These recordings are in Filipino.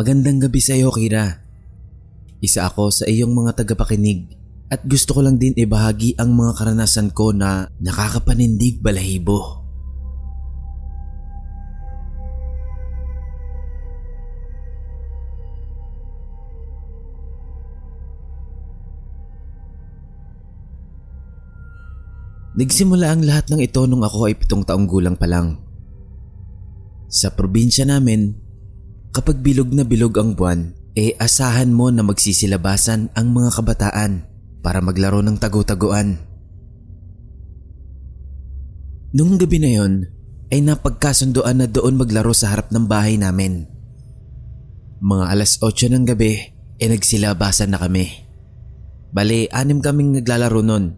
Magandang gabi sa iyo, Kira. Isa ako sa iyong mga tagapakinig at gusto ko lang din ibahagi ang mga karanasan ko na nakakapanindig balahibo. Nagsimula ang lahat ng ito nung ako ay pitong taong gulang pa lang. Sa probinsya namin, Kapag bilog na bilog ang buwan, eh asahan mo na magsisilabasan ang mga kabataan para maglaro ng tago-taguan. Nung gabi na yon, ay napagkasundoan na doon maglaro sa harap ng bahay namin. Mga alas 8 ng gabi, eh nagsilabasan na kami. Bale, anim kaming naglalaro nun.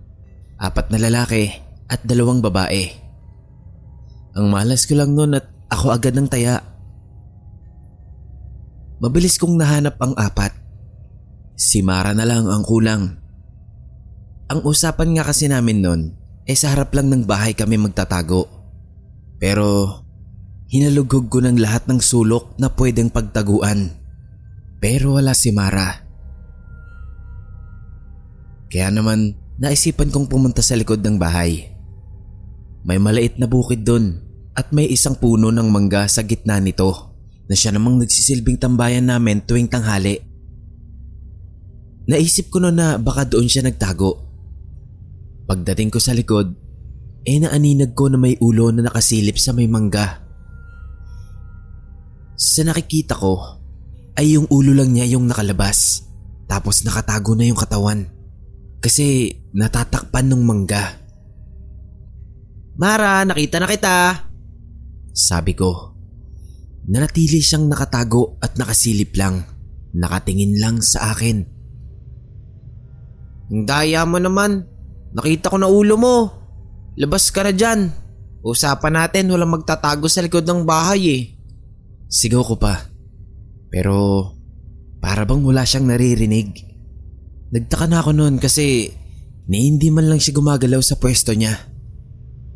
Apat na lalaki at dalawang babae. Ang malas ko lang nun at ako agad ng taya Mabilis kong nahanap ang apat. Si Mara na lang ang kulang. Ang usapan nga kasi namin nun eh sa harap lang ng bahay kami magtatago. Pero hinalugog ko ng lahat ng sulok na pwedeng pagtaguan. Pero wala si Mara. Kaya naman naisipan kong pumunta sa likod ng bahay. May maliit na bukid doon at may isang puno ng mangga sa gitna nito na siya namang nagsisilbing tambayan namin tuwing tanghali. Naisip ko noon na baka doon siya nagtago. Pagdating ko sa likod, eh naaninag ko na may ulo na nakasilip sa may mangga. Sa nakikita ko, ay yung ulo lang niya yung nakalabas tapos nakatago na yung katawan kasi natatakpan ng mangga. Mara, nakita na kita. Sabi ko. Nanatili siyang nakatago at nakasilip lang. Nakatingin lang sa akin. Ang daya mo naman. Nakita ko na ulo mo. Labas ka na dyan. Usapan natin walang magtatago sa likod ng bahay eh. Sigaw ko pa. Pero para bang wala siyang naririnig. Nagtaka na ako noon kasi ni hindi man lang siya gumagalaw sa pwesto niya.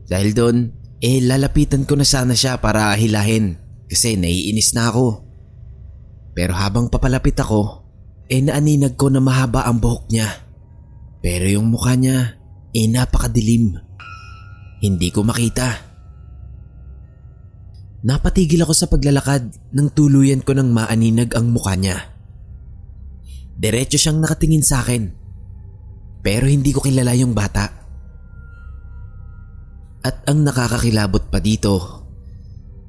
Dahil doon, eh lalapitan ko na sana siya para hilahin kasi naiinis na ako. Pero habang papalapit ako, eh naaninag ko na mahaba ang buhok niya. Pero yung mukha niya, eh napakadilim. Hindi ko makita. Napatigil ako sa paglalakad nang tuluyan ko ng maaninag ang mukha niya. Diretso siyang nakatingin sa akin. Pero hindi ko kilala yung bata. At ang nakakakilabot pa dito,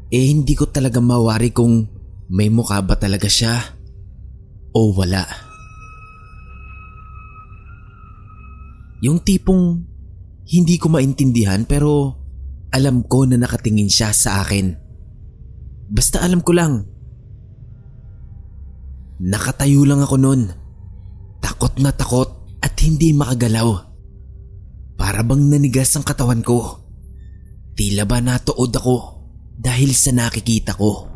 eh hindi ko talaga mawari kung may mukha ba talaga siya o wala. Yung tipong hindi ko maintindihan pero alam ko na nakatingin siya sa akin. Basta alam ko lang. Nakatayo lang ako noon. Takot na takot at hindi makagalaw. Para bang nanigas ang katawan ko. Tila ba natuod ako dahil sa nakikita ko.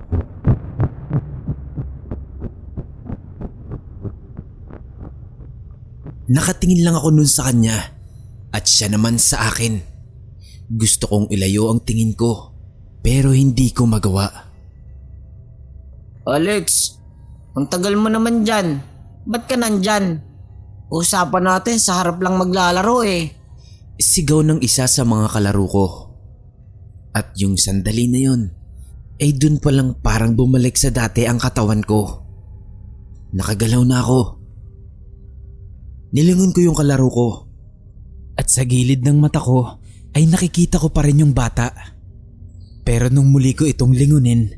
Nakatingin lang ako nun sa kanya at siya naman sa akin. Gusto kong ilayo ang tingin ko pero hindi ko magawa. Alex, ang tagal mo naman dyan. Ba't ka nandyan? Usapan natin sa harap lang maglalaro eh. Sigaw ng isa sa mga kalaro ko. At yung sandali na yun, ay dun pa lang parang bumalik sa dati ang katawan ko. Nakagalaw na ako. Nilingon ko yung kalaro ko. At sa gilid ng mata ko ay nakikita ko pa rin yung bata. Pero nung muli ko itong lingunin,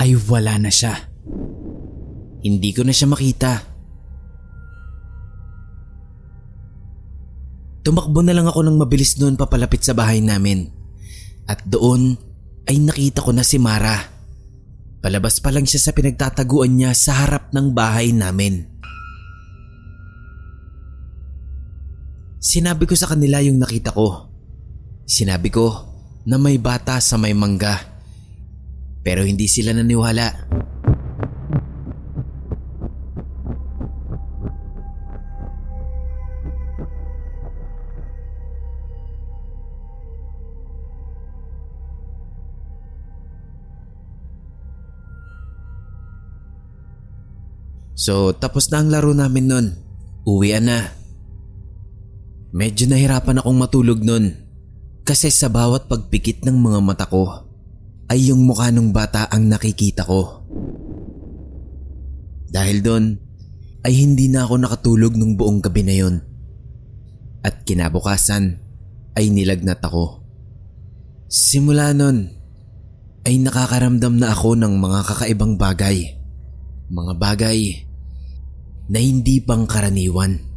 ay wala na siya. Hindi ko na siya makita. Tumakbo na lang ako ng mabilis noon papalapit sa bahay namin. At doon ay nakita ko na si Mara. Palabas pa lang siya sa pinagtataguan niya sa harap ng bahay namin. Sinabi ko sa kanila yung nakita ko. Sinabi ko na may bata sa may mangga. Pero hindi sila naniwala. So tapos na ang laro namin nun. Uwian na. Medyo nahirapan akong matulog nun kasi sa bawat pagpikit ng mga mata ko ay yung mukha ng bata ang nakikita ko. Dahil doon ay hindi na ako nakatulog nung buong gabi na yon. At kinabukasan ay nilagnat ako. Simula nun ay nakakaramdam na ako ng mga kakaibang bagay. Mga bagay na hindi pang karaniwan.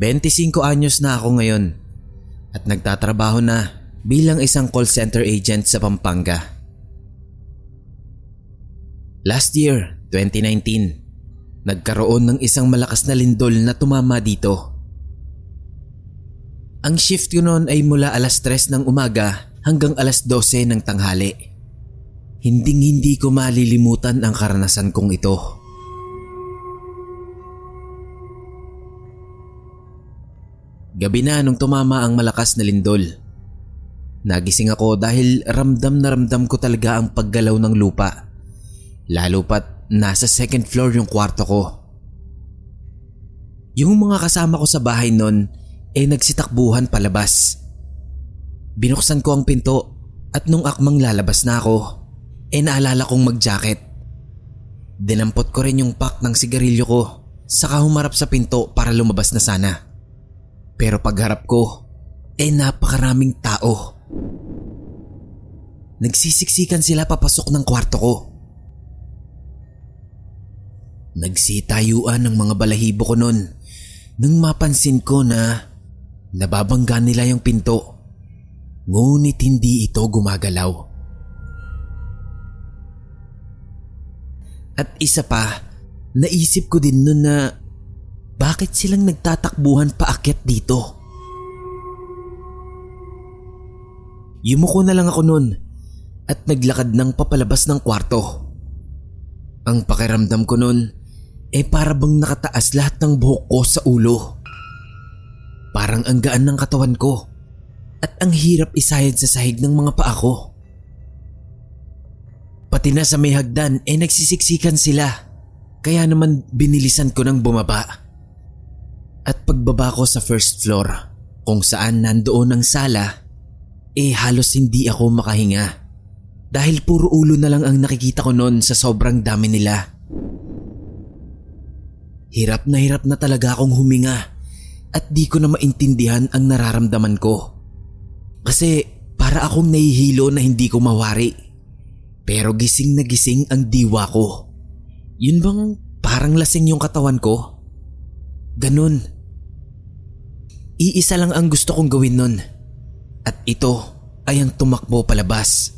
Bentisinkong anyos na ako ngayon at nagtatrabaho na bilang isang call center agent sa Pampanga. Last year, 2019, nagkaroon ng isang malakas na lindol na tumama dito. Ang shift ko noon ay mula alas 3 ng umaga hanggang alas 12 ng tanghali. Hinding hindi ko malilimutan ang karanasan kong ito. Gabi na nung tumama ang malakas na lindol. Nagising ako dahil ramdam na ramdam ko talaga ang paggalaw ng lupa. Lalo pat nasa second floor yung kwarto ko. Yung mga kasama ko sa bahay nun eh nagsitakbuhan palabas. Binuksan ko ang pinto at nung akmang lalabas na ako eh naalala kong mag-jacket. Dinampot ko rin yung pack ng sigarilyo ko saka humarap sa pinto para lumabas na sana. Pero pagharap ko, eh napakaraming tao. nagsisiksikan sila papasok ng kwarto ko. Nagsitayuan ng mga balahibo ko nun nang mapansin ko na nababangga nila yung pinto. Ngunit hindi ito gumagalaw. At isa pa, naisip ko din nun na bakit silang nagtatakbuhan paakyat dito? Yumuko na lang ako nun at naglakad ng papalabas ng kwarto. Ang pakiramdam ko nun ay para bang nakataas lahat ng buhok ko sa ulo. Parang ang gaan ng katawan ko at ang hirap isayad sa sahig ng mga paa ko. Pati na sa may hagdan ay nagsisiksikan sila kaya naman binilisan ko ng bumaba. At pagbaba ko sa first floor kung saan nandoon ang sala eh halos hindi ako makahinga. Dahil puro ulo na lang ang nakikita ko noon sa sobrang dami nila. Hirap na hirap na talaga akong huminga at di ko na maintindihan ang nararamdaman ko. Kasi para akong nahihilo na hindi ko mawari. Pero gising na gising ang diwa ko. Yun bang parang lasing yung katawan ko? Ganun. Iisa lang ang gusto kong gawin nun. At ito ay ang tumakbo palabas.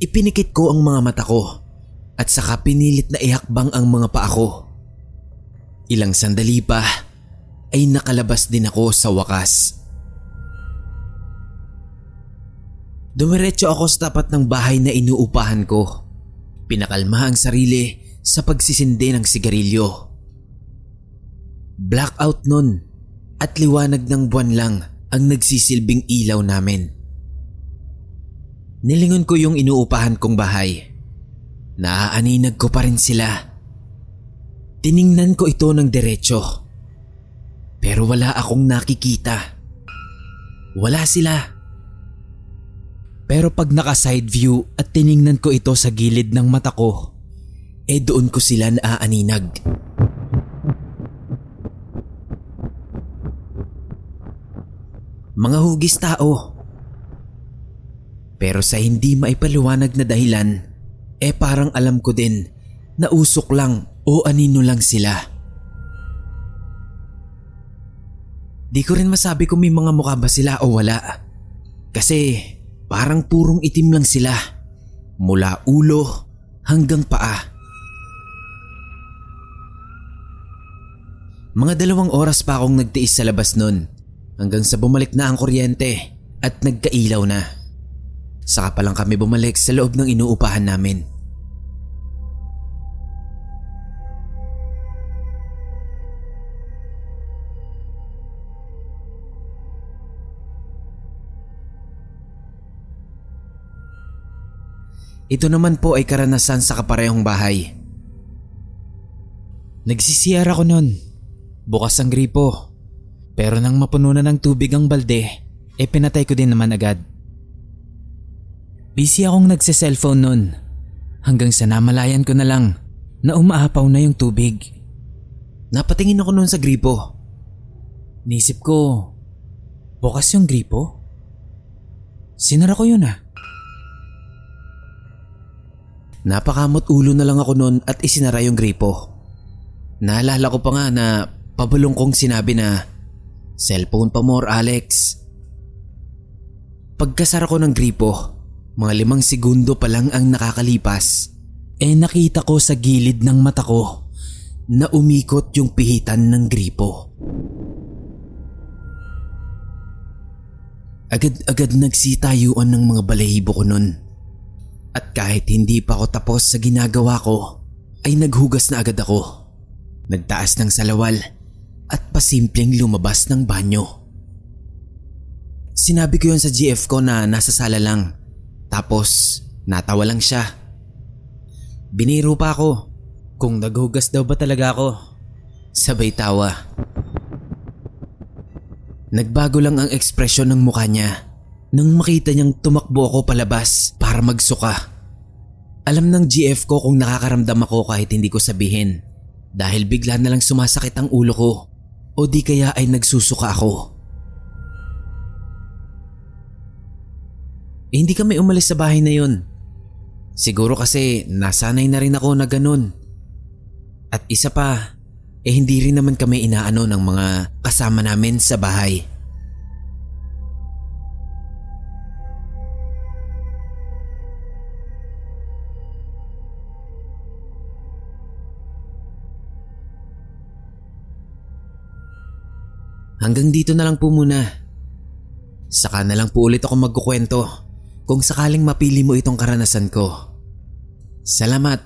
Ipinikit ko ang mga mata ko at saka pinilit na ihakbang ang mga paa ko. Ilang sandali pa ay nakalabas din ako sa wakas. Dumiretso ako sa tapat ng bahay na inuupahan ko. Pinakalma ang sarili sa pagsisindi ng sigarilyo. Blackout nun at liwanag ng buwan lang ang nagsisilbing ilaw namin. Nilingon ko yung inuupahan kong bahay. Naaaninag ko pa rin sila. Tiningnan ko ito ng diretsyo. Pero wala akong nakikita. Wala sila. Pero pag naka side view at tiningnan ko ito sa gilid ng mata ko, eh doon ko sila naaaninag. Mga hugis tao. Pero sa hindi maipaliwanag na dahilan, eh parang alam ko din na usok lang o anino lang sila. Di ko rin masabi kung may mga mukha ba sila o wala. Kasi parang purong itim lang sila. Mula ulo hanggang paa. Mga dalawang oras pa akong nagtiis sa labas nun hanggang sa bumalik na ang kuryente at nagkailaw na. Saka pa lang kami bumalik sa loob ng inuupahan namin. Ito naman po ay karanasan sa kaparehong bahay. Nagsisiyar ako nun. Bukas ang gripo. Pero nang mapuno na ng tubig ang balde, e pinatay ko din naman agad. Busy akong nagse-cellphone nun. Hanggang sa namalayan ko na lang na umaapaw na yung tubig. Napatingin ako nun sa gripo. Nisip ko, bukas yung gripo? Sinara ko yun ah. Napakamot ulo na lang ako nun at isinara yung gripo. Naalala ko pa nga na pabulong kong sinabi na Cellphone pa more Alex. Pagkasara ko ng gripo, mga limang segundo pa lang ang nakakalipas, eh nakita ko sa gilid ng mata ko na umikot yung pihitan ng gripo. Agad-agad nagsitayuan ng mga balahibo ko nun. At kahit hindi pa ako tapos sa ginagawa ko, ay naghugas na agad ako. Nagtaas ng salawal at pasimpleng lumabas ng banyo. Sinabi ko yun sa GF ko na nasa sala lang. Tapos natawa lang siya. Biniro pa ako kung naghugas daw ba talaga ako. Sabay tawa. Nagbago lang ang ekspresyon ng mukha niya nang makita niyang tumakbo ako palabas para magsuka. Alam ng GF ko kung nakakaramdam ako kahit hindi ko sabihin dahil bigla na lang sumasakit ang ulo ko o di kaya ay nagsusuka ako. Eh hindi kami umalis sa bahay na yun. Siguro kasi nasanay na rin ako na ganun. At isa pa, eh hindi rin naman kami inaano ng mga kasama namin sa bahay. Hanggang dito na lang po muna. Saka na lang po ulit ako magkukwento kung sakaling mapili mo itong karanasan ko. Salamat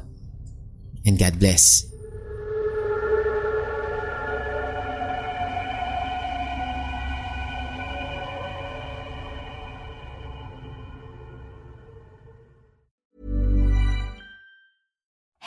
and God bless.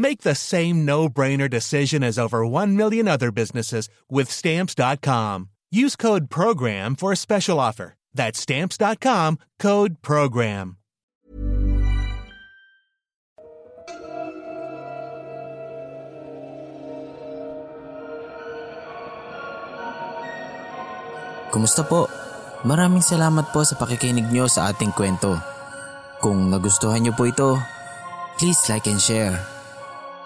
Make the same no-brainer decision as over 1 million other businesses with stamps.com. Use code program for a special offer. That's stamps.com, code program. Kumusta po? Maraming salamat po sa pakikinig nyo sa ating kwento. Kung nagustuhan nyo po ito, please like and share.